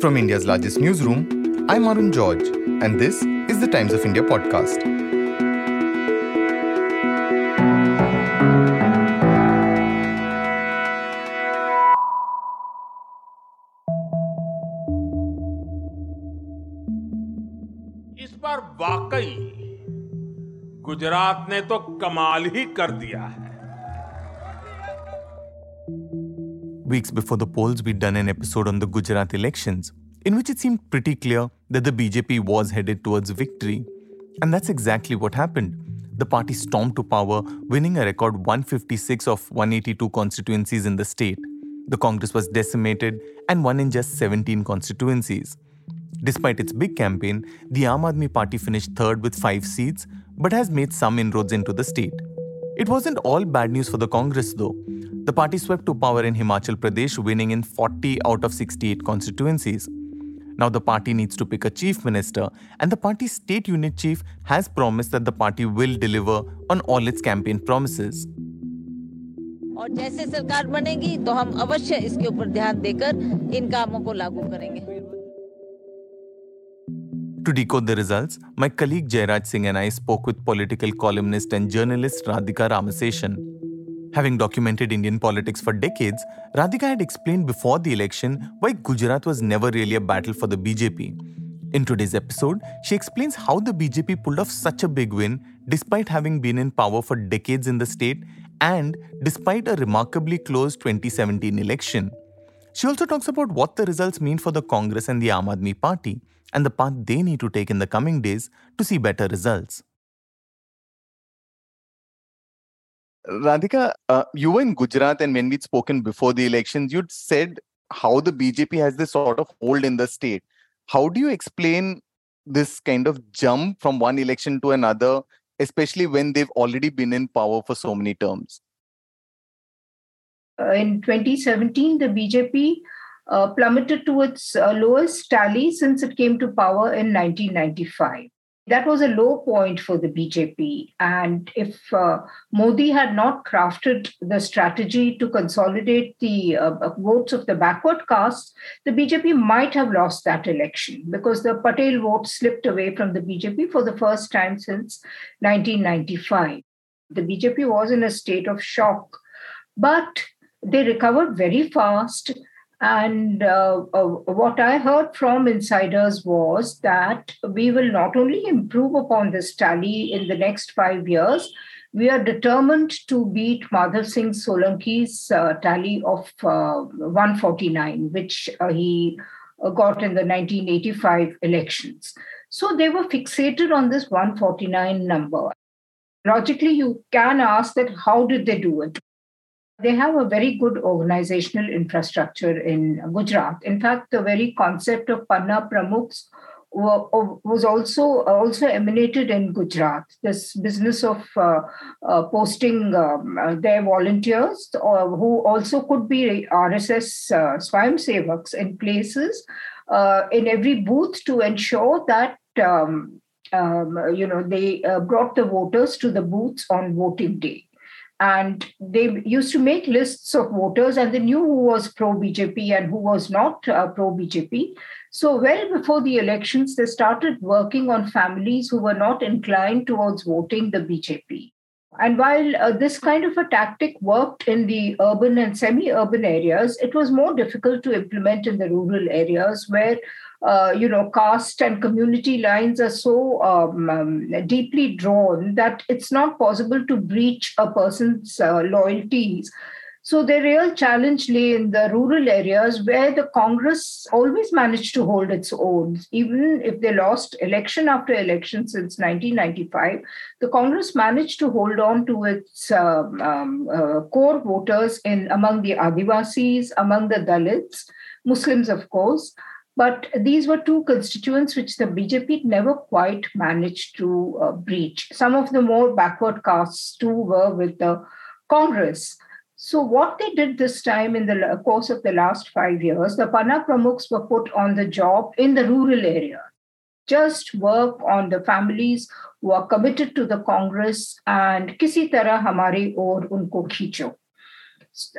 From India's largest newsroom, I'm Arun George, and this is the Times of India podcast. इस बार वाकई गुजरात ने तो कमाल ही कर दिया है Weeks before the polls, we'd done an episode on the Gujarat elections, in which it seemed pretty clear that the BJP was headed towards victory. And that's exactly what happened. The party stormed to power, winning a record 156 of 182 constituencies in the state. The Congress was decimated and won in just 17 constituencies. Despite its big campaign, the Aam Aadmi Party finished third with five seats, but has made some inroads into the state. It wasn't all bad news for the Congress, though. The party swept to power in Himachal Pradesh, winning in 40 out of 68 constituencies. Now the party needs to pick a chief minister, and the party's state unit chief has promised that the party will deliver on all its campaign promises. और जैसे सरकार बनेगी तो हम अवश्य इसके ऊपर ध्यान देकर इन कामों को लागू करेंगे To decode the results, my colleague Jairaj Singh and I spoke with political columnist and journalist Radhika Ramaseshan. Having documented Indian politics for decades, Radhika had explained before the election why Gujarat was never really a battle for the BJP. In today's episode, she explains how the BJP pulled off such a big win despite having been in power for decades in the state and despite a remarkably close 2017 election. She also talks about what the results mean for the Congress and the Aam Aadmi Party and the path they need to take in the coming days to see better results. Radhika, uh, you were in Gujarat, and when we'd spoken before the elections, you'd said how the BJP has this sort of hold in the state. How do you explain this kind of jump from one election to another, especially when they've already been in power for so many terms? Uh, in 2017, the BJP uh, plummeted to its uh, lowest tally since it came to power in 1995. That was a low point for the BJP. And if uh, Modi had not crafted the strategy to consolidate the uh, votes of the backward castes, the BJP might have lost that election because the Patel vote slipped away from the BJP for the first time since 1995. The BJP was in a state of shock, but they recovered very fast and uh, uh, what I heard from insiders was that we will not only improve upon this tally in the next five years, we are determined to beat Madhav Singh Solanki's uh, tally of uh, 149, which uh, he uh, got in the 1985 elections. So they were fixated on this 149 number. Logically, you can ask that how did they do it? They have a very good organizational infrastructure in Gujarat. In fact, the very concept of Panna Pramukhs was also also emanated in Gujarat. This business of uh, uh, posting um, uh, their volunteers, uh, who also could be RSS uh, Swayam Sevaks in places uh, in every booth to ensure that um, um, you know they brought the voters to the booths on voting day and they used to make lists of voters and they knew who was pro bjp and who was not uh, pro bjp so well before the elections they started working on families who were not inclined towards voting the bjp and while uh, this kind of a tactic worked in the urban and semi urban areas, it was more difficult to implement in the rural areas where uh, you know, caste and community lines are so um, um, deeply drawn that it's not possible to breach a person's uh, loyalties. So the real challenge lay in the rural areas where the Congress always managed to hold its own. Even if they lost election after election since 1995, the Congress managed to hold on to its um, um, uh, core voters in among the Adivasis, among the Dalits, Muslims, of course, but these were two constituents which the BJP never quite managed to uh, breach. Some of the more backward castes too were with the Congress. So, what they did this time in the course of the last five years, the Panna Pramukhs were put on the job in the rural area. Just work on the families who are committed to the Congress and kisi tarah hamare or unko khicho.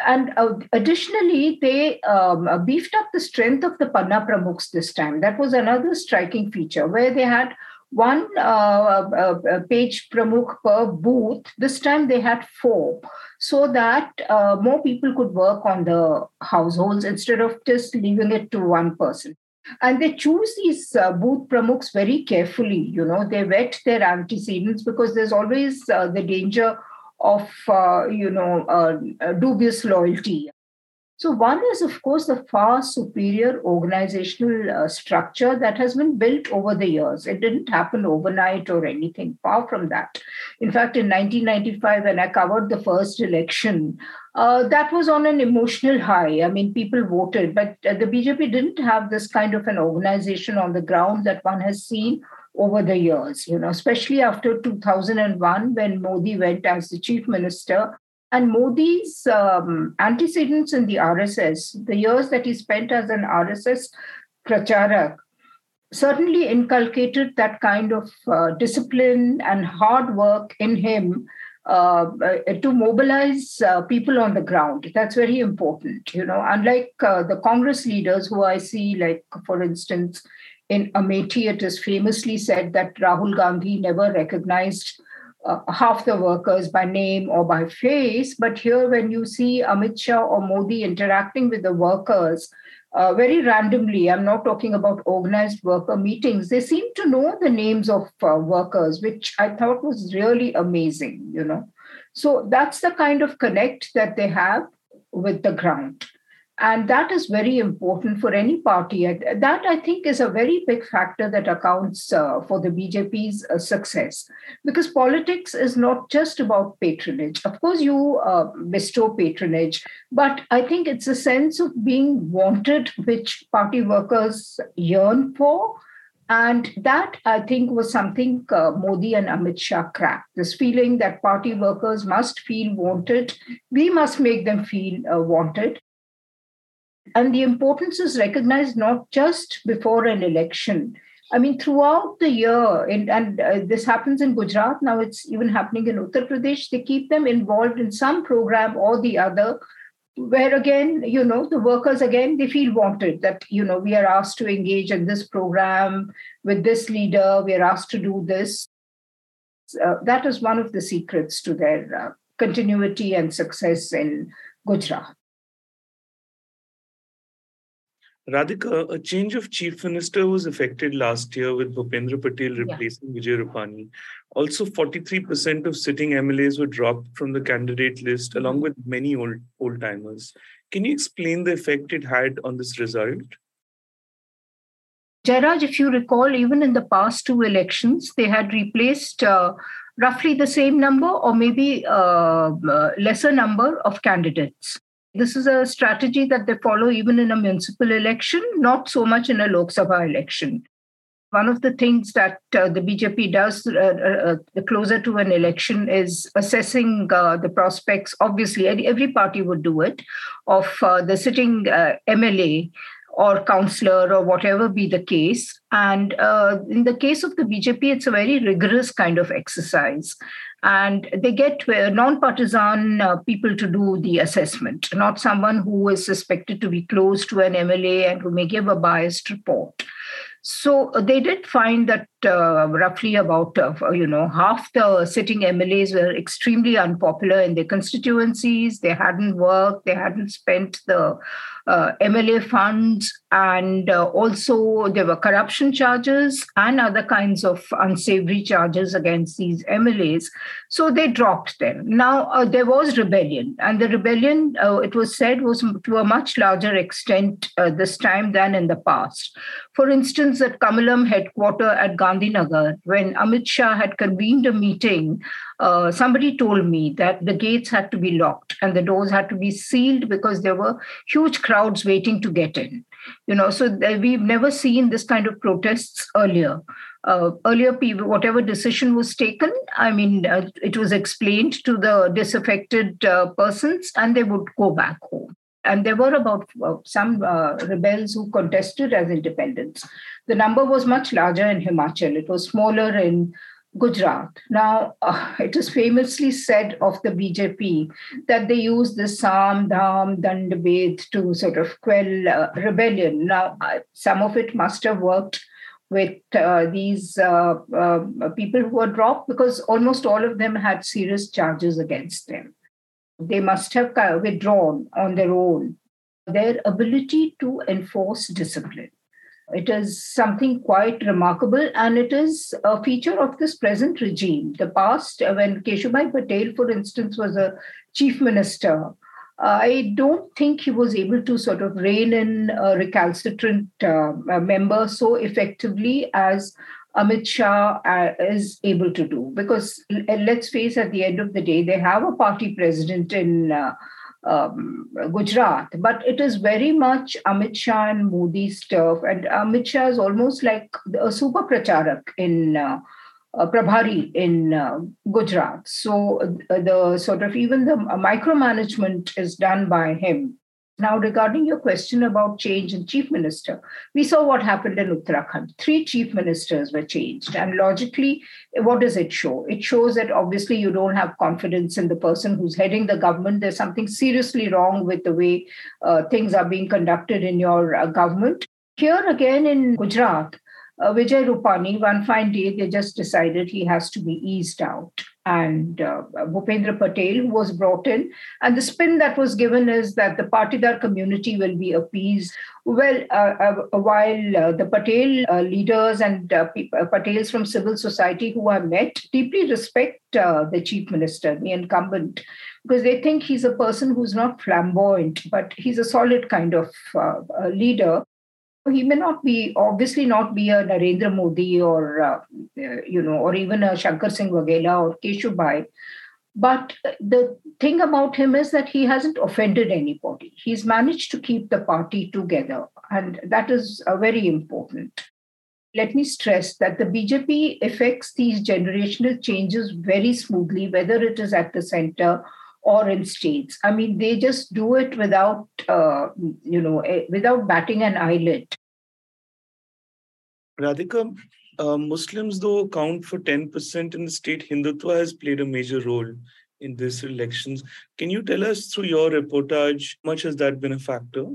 And uh, additionally, they um, uh, beefed up the strength of the Panna Pramukhs this time. That was another striking feature where they had one uh, uh, uh, page pramukh per booth. This time they had four, so that uh, more people could work on the households instead of just leaving it to one person. And they choose these booth pramukhs very carefully. You know, they vet their antecedents because there's always the danger of, you know, dubious loyalty. So, one is, of course, the far superior organizational uh, structure that has been built over the years. It didn't happen overnight or anything, far from that. In fact, in 1995, when I covered the first election, uh, that was on an emotional high. I mean, people voted, but uh, the BJP didn't have this kind of an organization on the ground that one has seen over the years, you know, especially after 2001 when Modi went as the chief minister and Modi's um, antecedents in the RSS, the years that he spent as an RSS pracharak, certainly inculcated that kind of uh, discipline and hard work in him uh, uh, to mobilize uh, people on the ground. That's very important. You know, unlike uh, the Congress leaders who I see, like for instance, in Amethi, it is famously said that Rahul Gandhi never recognized uh, half the workers by name or by face. But here, when you see Amit Shah or Modi interacting with the workers uh, very randomly, I'm not talking about organized worker meetings, they seem to know the names of uh, workers, which I thought was really amazing, you know. So that's the kind of connect that they have with the ground. And that is very important for any party. That I think is a very big factor that accounts uh, for the BJP's uh, success. Because politics is not just about patronage. Of course, you uh, bestow patronage, but I think it's a sense of being wanted, which party workers yearn for. And that, I think, was something uh, Modi and Amit Shah cracked this feeling that party workers must feel wanted. We must make them feel uh, wanted and the importance is recognized not just before an election. I mean, throughout the year, and, and uh, this happens in Gujarat, now it's even happening in Uttar Pradesh, they keep them involved in some program or the other, where again, you know, the workers again, they feel wanted that, you know, we are asked to engage in this program with this leader, we are asked to do this. Uh, that is one of the secrets to their uh, continuity and success in Gujarat. Radhika, a change of chief minister was effected last year with Bhupendra Patel replacing yeah. Vijay Rupani. Also, 43% of sitting MLAs were dropped from the candidate list, along mm-hmm. with many old old timers. Can you explain the effect it had on this result? Jairaj, if you recall, even in the past two elections, they had replaced uh, roughly the same number or maybe uh, uh, lesser number of candidates. This is a strategy that they follow even in a municipal election, not so much in a Lok Sabha election. One of the things that uh, the BJP does uh, uh, uh, closer to an election is assessing uh, the prospects. Obviously, every party would do it of uh, the sitting MLA or councillor or whatever be the case. And in the case of the BJP, it's a very rigorous kind of exercise and they get uh, non-partisan uh, people to do the assessment not someone who is suspected to be close to an mla and who may give a biased report so uh, they did find that uh, roughly about uh, you know half the sitting MLAs were extremely unpopular in their constituencies. They hadn't worked. They hadn't spent the uh, MLA funds, and uh, also there were corruption charges and other kinds of unsavory charges against these MLAs. So they dropped them. Now uh, there was rebellion, and the rebellion, it was said, was to a much larger extent this time than in the past. For instance, at Kamalam headquarter at Gandhinagar, when Amit Shah had convened a meeting uh, somebody told me that the gates had to be locked and the doors had to be sealed because there were huge crowds waiting to get in. You know so we've never seen this kind of protests earlier. Uh, earlier whatever decision was taken i mean uh, it was explained to the disaffected uh, persons and they would go back home and there were about uh, some uh, rebels who contested as independents the number was much larger in himachal it was smaller in Gujarat. Now, uh, it is famously said of the BJP that they use the Sam, Dham, Dandabed to sort of quell uh, rebellion. Now, some of it must have worked with uh, these uh, uh, people who were dropped because almost all of them had serious charges against them. They must have withdrawn on their own. Their ability to enforce discipline it is something quite remarkable, and it is a feature of this present regime. The past, when Keshubhai Patel, for instance, was a chief minister, I don't think he was able to sort of rein in a recalcitrant uh, member so effectively as Amit Shah uh, is able to do. Because let's face, at the end of the day, they have a party president in. Uh, um, Gujarat, but it is very much Amit Shah and Modi stuff. And Amit Shah is almost like a super pracharak in uh, uh, Prabhari in uh, Gujarat. So uh, the sort of even the micromanagement is done by him. Now, regarding your question about change in chief minister, we saw what happened in Uttarakhand. Three chief ministers were changed. And logically, what does it show? It shows that obviously you don't have confidence in the person who's heading the government. There's something seriously wrong with the way uh, things are being conducted in your uh, government. Here again in Gujarat, uh, Vijay Rupani, one fine day, they just decided he has to be eased out and uh, Bhupendra Patel, who was brought in. And the spin that was given is that the Patidar community will be appeased. Well, uh, uh, while uh, the Patel uh, leaders and uh, Patels from civil society who are met deeply respect the chief minister, the incumbent, because they think he's a person who's not flamboyant, but he's a solid kind of leader he may not be obviously not be a Narendra Modi or uh, you know or even a Shankar Singh Waghela or Keshubhai. But the thing about him is that he hasn't offended anybody. He's managed to keep the party together, and that is uh, very important. Let me stress that the BJP affects these generational changes very smoothly, whether it is at the center or in states. I mean, they just do it without, uh, you know, eh, without batting an eyelid. Radhika, uh, Muslims though account for 10% in the state, Hindutva has played a major role in these elections. Can you tell us through your reportage, much has that been a factor?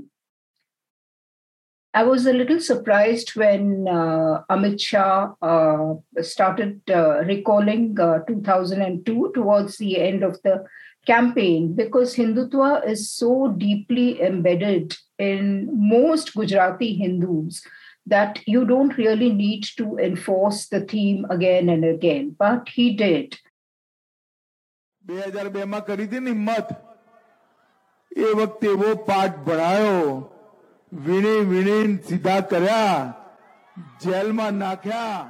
I was a little surprised when uh, Amit Shah uh, started uh, recalling uh, 2002 towards the end of the campaign because Hindutva is so deeply embedded in most Gujarati Hindus that you don't really need to enforce the theme again and again. But he did. બે હજાર બે માં કરી હતી ને હિંમત એ વખતે એવો પાઠ ભણાયો વીણી વીણી સીધા કર્યા જેલમાં નાખ્યા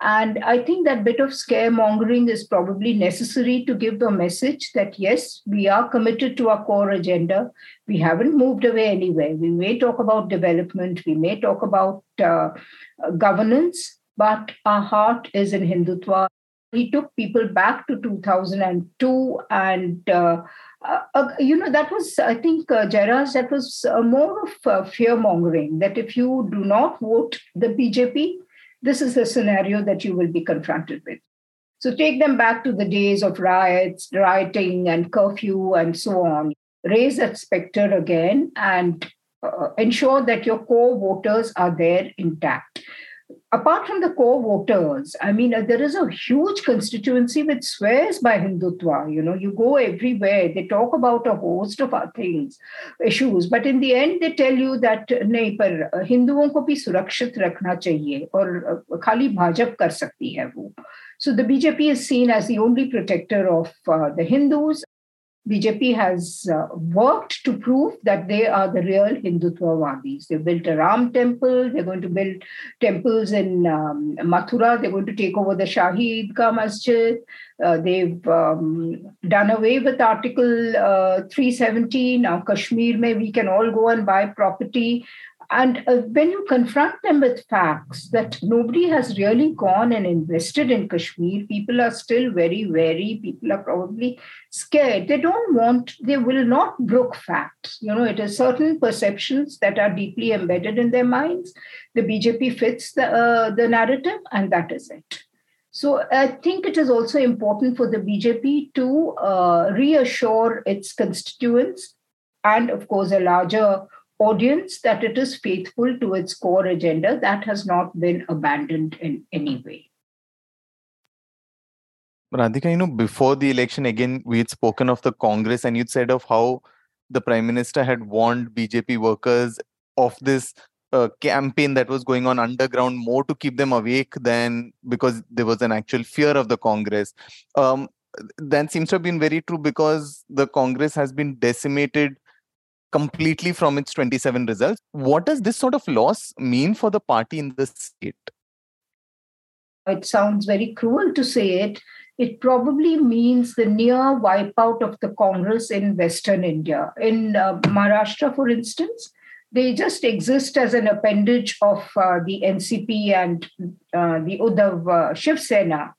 and I think that bit of scaremongering is probably necessary to give the message that yes, we are committed to our core agenda. We haven't moved away anywhere. We may talk about development, we may talk about uh, governance, but our heart is in Hindutva. He took people back to 2002 and uh, uh, uh, you know, that was, I think, uh, Jairaj, that was uh, more of uh, fear mongering that if you do not vote the BJP, this is the scenario that you will be confronted with. So take them back to the days of riots, rioting, and curfew, and so on. Raise that specter again and uh, ensure that your core voters are there intact apart from the core voters, I mean, uh, there is a huge constituency which swears by Hindutva. You know, you go everywhere, they talk about a host of things, issues, but in the end, they tell you that नहीं पर हिंदुओं को भी सुरक्षित रखना चाहिए और खाली भाजप कर सकती है वो. So the BJP is seen as the only protector of uh, the Hindus BJP has uh, worked to prove that they are the real Hindutvawadis. They built a Ram temple. They're going to build temples in um, Mathura. They're going to take over the Shahi Idgah Masjid. Uh, they've um, done away with Article uh, 370. Now, Kashmir, may we can all go and buy property And uh, when you confront them with facts that nobody has really gone and invested in Kashmir, people are still very wary. People are probably scared. They don't want, they will not brook facts. You know, it is certain perceptions that are deeply embedded in their minds. The BJP fits the, uh, the narrative, and that is it. So I think it is also important for the BJP to uh, reassure its constituents and, of course, a larger audience that it is faithful to its core agenda that has not been abandoned in any way. Radhika, you know, before the election, again, we had spoken of the Congress and you'd said of how the Prime Minister had warned BJP workers of this uh, campaign that was going on underground more to keep them awake than because there was an actual fear of the Congress. Um, that seems to have been very true because the Congress has been decimated completely from its 27 results. What does this sort of loss mean for the party in the state? It sounds very cruel to say it. It probably means the near wipeout of the Congress in Western India. In uh, Maharashtra, for instance, they just exist as an appendage of uh, the NCP and uh, the Uddhav uh, Shiv Sena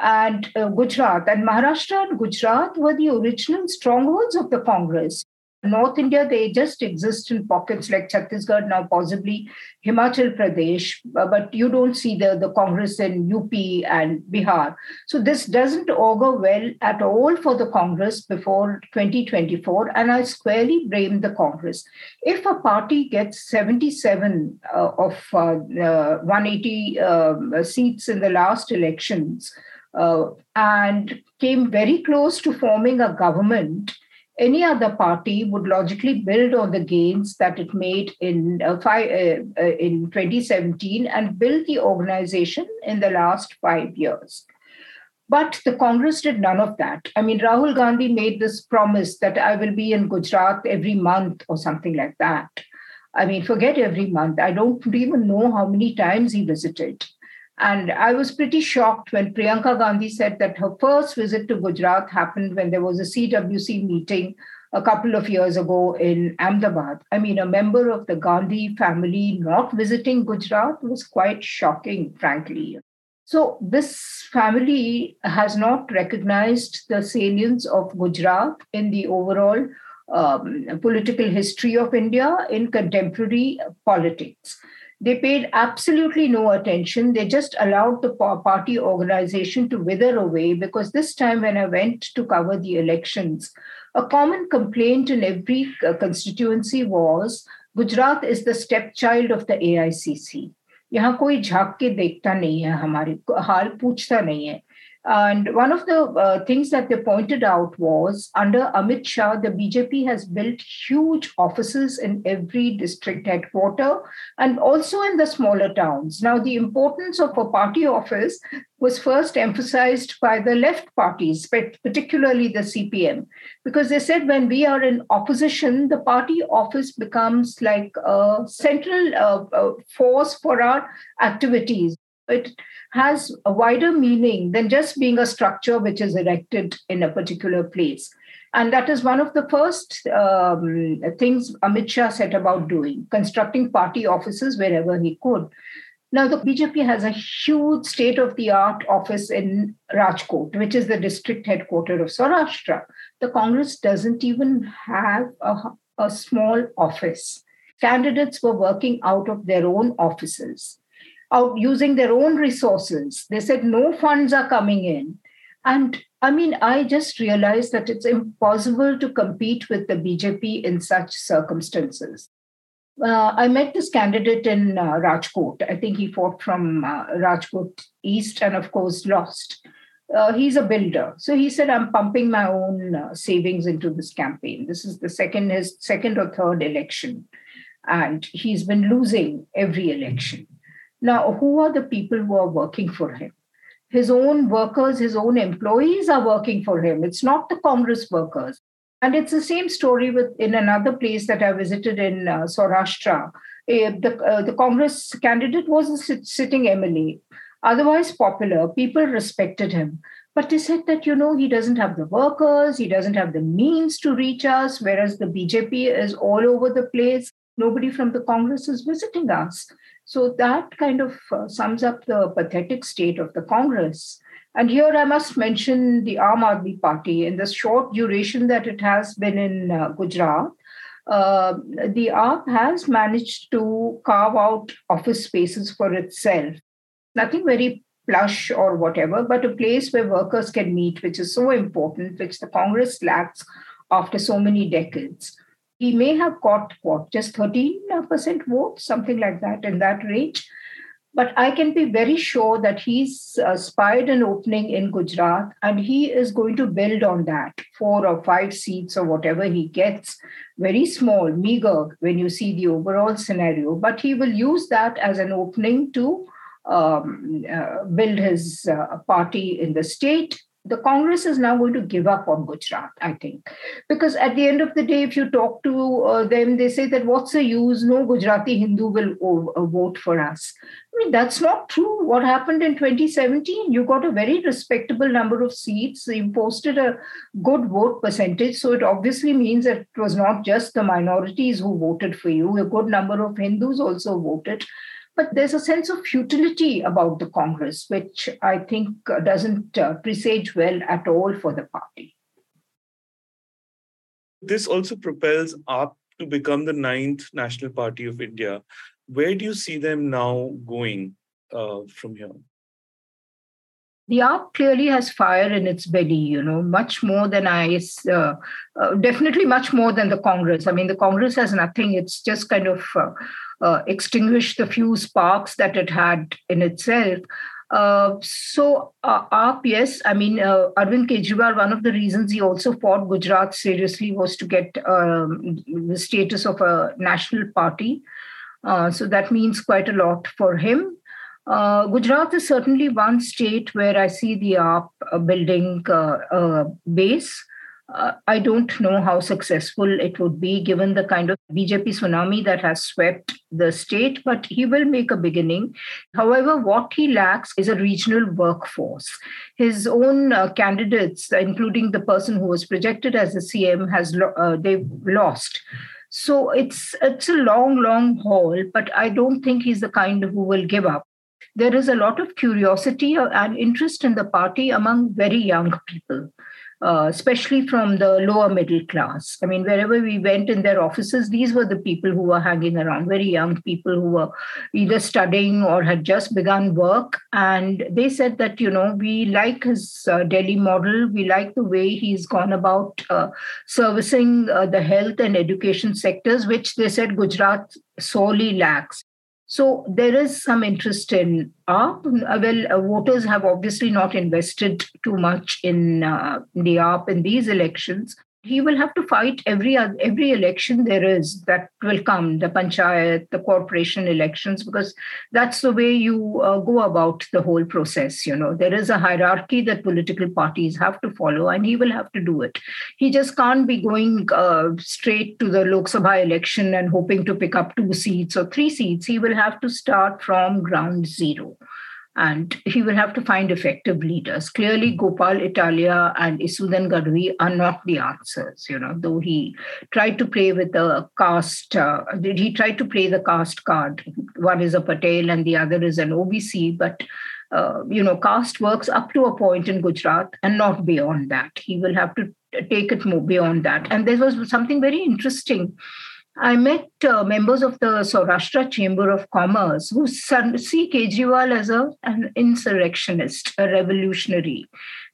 and uh, Gujarat. And Maharashtra and Gujarat were the original strongholds of the Congress. North India, they just exist in pockets like Chhattisgarh, now possibly Himachal Pradesh, uh, but you don't see the, the Congress in UP and Bihar. So this doesn't augur well at all for the Congress before 2024, and I squarely blame the Congress. If a party gets 77 uh, of uh, 180 um, seats in the last elections uh, and came very close to forming a government, any other party would logically build on the gains that it made in uh, five, uh, uh, in 2017 and build the organization in the last five years. But the Congress did none of that. I mean, Rahul Gandhi made this promise that I will be in Gujarat every month or something like that. I mean, forget every month. I don't even know how many times he visited. And I was pretty shocked when Priyanka Gandhi said that her first visit to Gujarat happened when there was a CWC meeting a couple of years ago in Ahmedabad. I mean, a member of the Gandhi family not visiting Gujarat was quite shocking, frankly. So, this family has not recognized the salience of Gujarat in the overall um, political history of India in contemporary politics. They paid absolutely no attention. They just allowed the party organization to wither away because this time, when I went to cover the elections, a common complaint in every uh, constituency was Gujarat is the stepchild of the AICC. यहाँ कोई झांक के देखता नहीं है हमारे हाल पूछता नहीं है and one of the uh, things that they pointed out was under Amit Shah, the BJP has built huge offices in every district headquarter and also in the smaller towns. Now, the importance of a party office was first emphasized by the left parties, particularly the CPM, because they said when we are in opposition, the party office becomes like a central uh, uh, force for our activities. It has a wider meaning than just being a structure which is erected in a particular place. And that is one of the first um, things Amit Shah set about doing, constructing party offices wherever he could. Now, the BJP has a huge state of the art office in Rajkot, which is the district headquarters of Saurashtra. The Congress doesn't even have a, a small office. Candidates were working out of their own offices out using their own resources. They said no funds are coming in. And I mean, I just realized that it's impossible to compete with the BJP in such circumstances. Uh, I met this candidate in uh, Rajkot. I think he fought from uh, Rajkot East and, of course, lost. Uh, he's a builder. So he said, I'm pumping my own uh, savings into this campaign. This is the second, his second or third election. And he's been losing every election. Now, who are the people who are working for him? His own workers, his own employees are working for him. It's not the Congress workers. And it's the same story with in another place that I visited in uh, Saurashtra. Uh, the, uh, the Congress candidate was a sit- sitting MLA, otherwise popular. People respected him. But they said that, you know, he doesn't have the workers, he doesn't have the means to reach us, whereas the BJP is all over the place nobody from the Congress is visiting us. So that kind of uh, sums up the pathetic state of the Congress. And here I must mention the Aam Aadmi Party in the short duration that it has been in uh, Gujarat. Uh, the AAP has managed to carve out office spaces for itself. Nothing very plush or whatever, but a place where workers can meet, which is so important, which the Congress lacks after so many decades he may have got what just 13% vote something like that in that range. But i can be very sure that he's uh, spied an opening in gujarat and he is going to build on that four or five seats or whatever he gets. Very small meager when you see the overall scenario but he will use that as an opening to um, uh, build his uh, party in the state the Congress is now going to give up on Gujarat, I think. Because at the end of the day, if you talk to uh, them, they say that what's the use? No Gujarati Hindu will uh, vote for us. I mean, that's not true. What happened in 2017? You got a very respectable number of seats. You posted a good vote percentage. So it obviously means that it was not just the minorities who voted for you, a good number of Hindus also voted. But there's a sense of futility about the Congress, which I think doesn't uh, presage well at all for the party. This also propels AAP to become the ninth national party of India. Where do you see them now going uh, from here? The AAP clearly has fire in its belly, you know, much more than I, uh, uh, definitely much more than the Congress. I mean, the Congress has nothing. It's just kind of uh, uh, extinguish the few sparks that it had in itself. Uh, so, uh, AAP, yes, I mean, Arvind Kejriwal, one of the reasons he also fought Gujarat seriously was to get um, the status of a national party. So that means quite a lot for him. Uh, Gujarat is certainly one state where I see the uh, building uh, base uh, I don't know how successful it would be given the kind of BJP tsunami that has swept the state, but he will make a beginning. However, what he lacks is a regional workforce. His own uh, candidates, including the person who was projected as the CM, has lo- uh, they've lost. So it's it's a long, long haul, but I don't think he's the kind who will give up. There is a lot of curiosity and interest in the party among very young people uh, especially from the lower middle class. I mean, wherever we went in their offices, these were the people who were hanging around, very young people who were either studying or had just begun work. And they said that, you know, we like his uh, Delhi model, we like the way he's gone about uh, servicing uh, the health and education sectors, which they said Gujarat sorely lacks. So there is some interest in AAP. Uh, well, uh, voters have obviously not invested too much in uh, the AAP in these elections he will have to fight every every election there is that will come the panchayat the corporation elections because that's the way you uh, go about the whole process you know. There is a hierarchy that political parties have to follow and he will have to do it. He just can't be going uh, straight to the lok sabha election and hoping to pick up two seats or three seats. He will have to start from ground zero and he will have to find effective leaders. Clearly, Gopal Italia and Isudan Gadhvi are not the answers, you know, though he tried to play with the caste, uh, he tried to play the caste card. One is a Patel and the other is an OBC, but uh, you know, caste works up to a point in Gujarat and not beyond that. He will have to take it more beyond that. And there was something very interesting I met uh, members of the Saurashtra Chamber of Commerce who see Kejriwal as a, an insurrectionist, a revolutionary.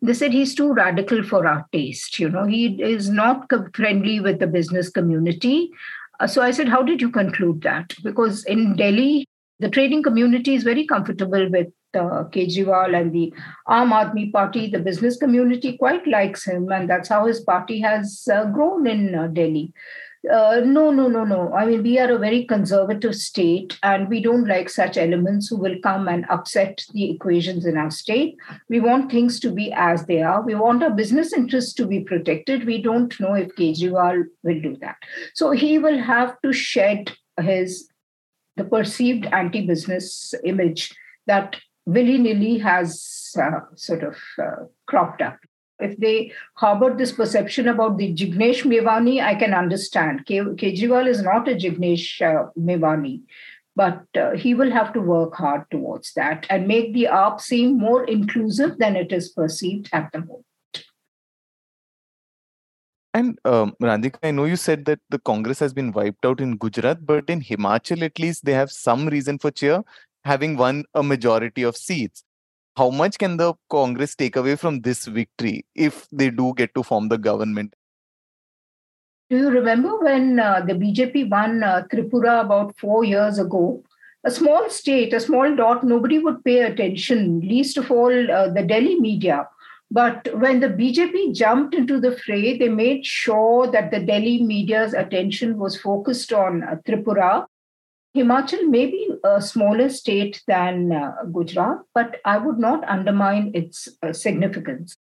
They said he's too radical for our taste. You know, he is not friendly with the business community. Uh, so I said, how did you conclude that? Because in Delhi, the trading community is very comfortable with uh, Kejriwal and the Aam Aadmi Party. The business community quite likes him, and that's how his party has uh, grown in uh, Delhi. Uh, no, no, no, no. I mean, we are a very conservative state, and we don't like such elements who will come and upset the equations in our state. We want things to be as they are. We want our business interests to be protected. We don't know if Kejriwal will do that. So he will have to shed his the perceived anti-business image that willy-nilly has uh, sort of uh, cropped up if they harbored this perception about the Jignesh Mevani, I can understand. Ke- Kejriwal is not a Jignesh uh, Mevani, but uh, he will have to work hard towards that and make the AAP seem more inclusive than it is perceived at the moment. And um, I know you said that the Congress has been wiped out in Gujarat, but in Himachal, at least, they have some reason for cheer, having won a majority of seats. How much can the Congress take away from this victory if they do get to form the government? Do you remember when uh, the BJP won uh, Tripura about four years ago? A small state, a small dot, nobody would pay attention, least of all uh, the Delhi media but when the BJP jumped into the fray, they made sure that the Delhi media's attention was focused on uh, Tripura. Himachal may be a smaller state than uh, Gujarat, but I would not undermine its uh, significance.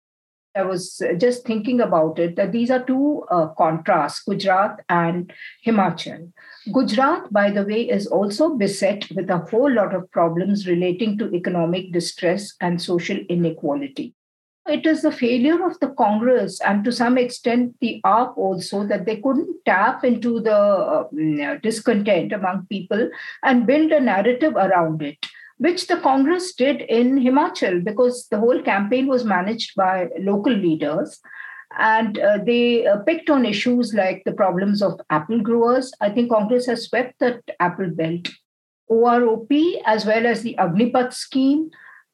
I was uh, just thinking about it that these are two uh, contrasts Gujarat and Himachal. Gujarat, by the way, is also beset with a whole lot of problems relating to economic distress and social inequality. It is the failure of the Congress and to some extent the AAP also that they couldn't tap into the uh, discontent among people and build a narrative around it, which the Congress did in Himachal because the whole campaign was managed by local leaders. And uh, they uh, picked on issues like the problems of apple growers. I think Congress has swept that apple belt. OROP, as well as the Agnipath scheme,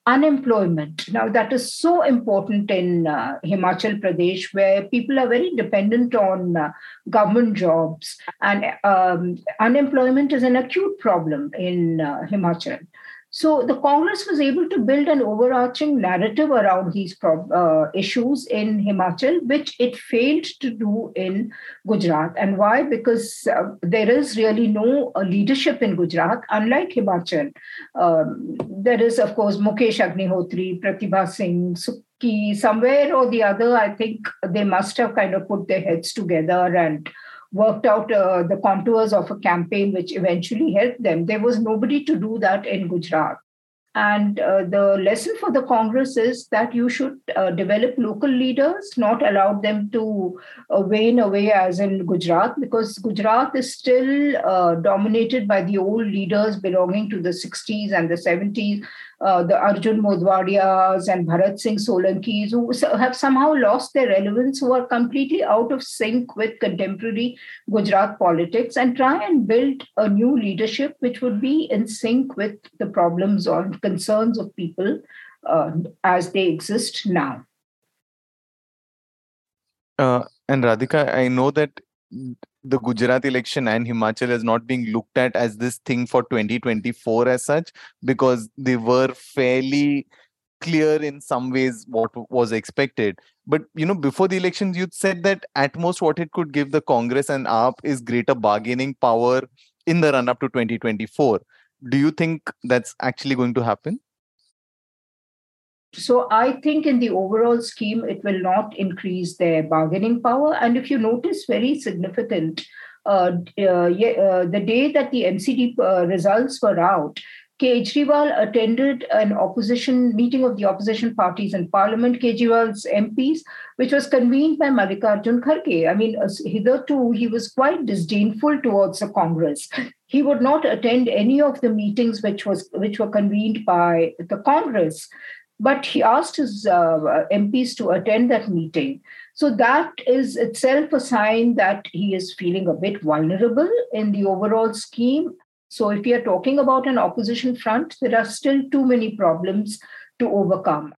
unemployment. Now, that is so important in uh, Himachal Pradesh, where people are very dependent on uh, government jobs, and um, unemployment is an acute problem in uh, Himachal. So the Congress was able to build an overarching narrative around these uh, issues in Himachal, which it failed to do in Gujarat. And why? Because uh, there is really no uh, leadership in Gujarat, unlike Himachal. Um, there is, of course, Mukesh Agnihotri, Pratibha Singh, Sukhi, somewhere or the other, I think they must have kind of put their heads together and worked out uh, the contours of a campaign which eventually helped them. There was nobody to do that in Gujarat. And uh, the lesson for the Congress is that you should uh, develop local leaders, not allow them to uh, wane away as in Gujarat, because Gujarat is still uh, dominated by the old leaders belonging to the 60s and the 70s, uh, the Arjun Modhwadias and Bharat Singh Solankis, who have somehow lost their relevance, who are completely out of sync with contemporary Gujarat politics, and try and build a new leadership which would be in sync with the problems or concerns of people uh, as they exist now. Uh, and Radhika, I know that the Gujarat election and Himachal is not being looked at as this thing for 2024 as such because they were fairly clear in some ways what was expected. But you know before the elections you said that at most what it could give the congress and AAP is greater bargaining power in the run up to 2024 do you think that's actually going to happen so I think in the overall scheme, it will not increase their bargaining power. And if you notice, very significant, uh, uh, uh, the day that the MCD uh, results were out, Kejriwal attended an opposition meeting of the opposition parties in parliament, Kejriwal's MPs, which was convened by Mallikarjun Kharge. I mean, hitherto, he was quite disdainful towards the Congress. He would not attend any of the meetings which was which were convened by the Congress but he asked his uh, MPs to attend that meeting. So that is itself a sign that he is feeling a bit vulnerable in the overall scheme. So if we are talking about an opposition front, there are still too many problems to overcome.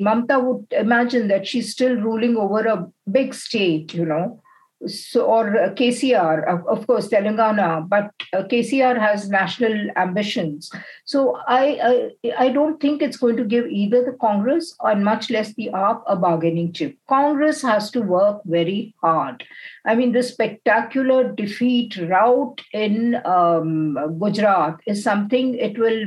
Mamta would imagine that she's still ruling over a big state, you know, so or uh, KCR, of, course, Telangana, but uh, KCR has national ambitions. So I, I, I don't think it's going to give either the Congress or much less the AAP a bargaining chip. Congress has to work very hard. I mean, the spectacular defeat rout in um, Gujarat is something it will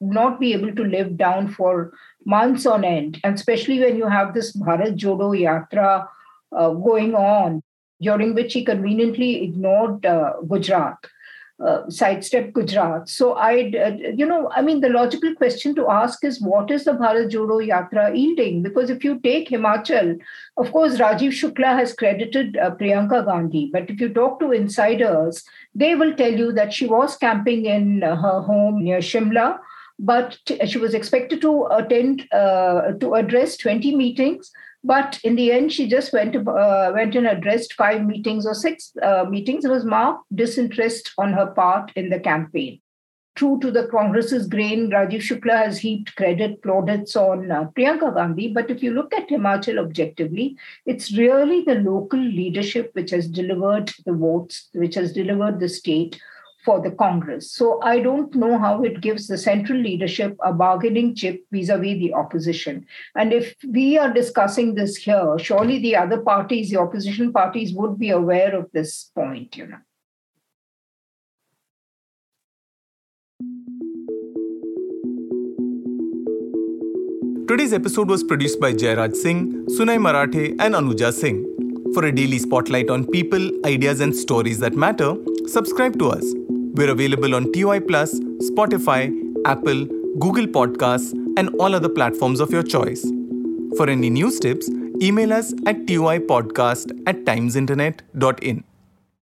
not be able to live down for months on end, and especially when you have this Bharat Jodo Yatra uh, going on during which he conveniently ignored uh, Gujarat. uh, sidestep Gujarat. So I, uh, you know, I mean, the logical question to ask is what is the Bharat Jodo Yatra yielding? Because if you take Himachal, of course, Rajiv Shukla has credited uh, Priyanka Gandhi, but if you talk to insiders, they will tell you that she was camping in uh, her home near Shimla but she was expected to attend uh, to address 20 meetings but in the end, she just went uh, went and addressed five meetings or six uh, meetings. It was marked disinterest on her part in the campaign. True to the Congress's grain, Rajiv Shukla has heaped credit, plaudits on uh, Priyanka Gandhi. But if you look at Himachal objectively, it's really the local leadership which has delivered the votes, which has delivered the state for the Congress. So I don't know how it gives the central leadership a bargaining chip vis a vis the opposition. And if we are discussing this here, surely the other parties, the opposition parties, would be aware of this point, you know. Today's episode was produced by Jairaj Singh, Sunay Marathe, and Anuja Singh. For a daily spotlight on people, ideas, and stories that matter, subscribe to us we're available on TOI Plus, Spotify, Apple, Google Podcasts, and all other platforms of your choice. For any news tips, email us at toipodcast at timesinternet.in.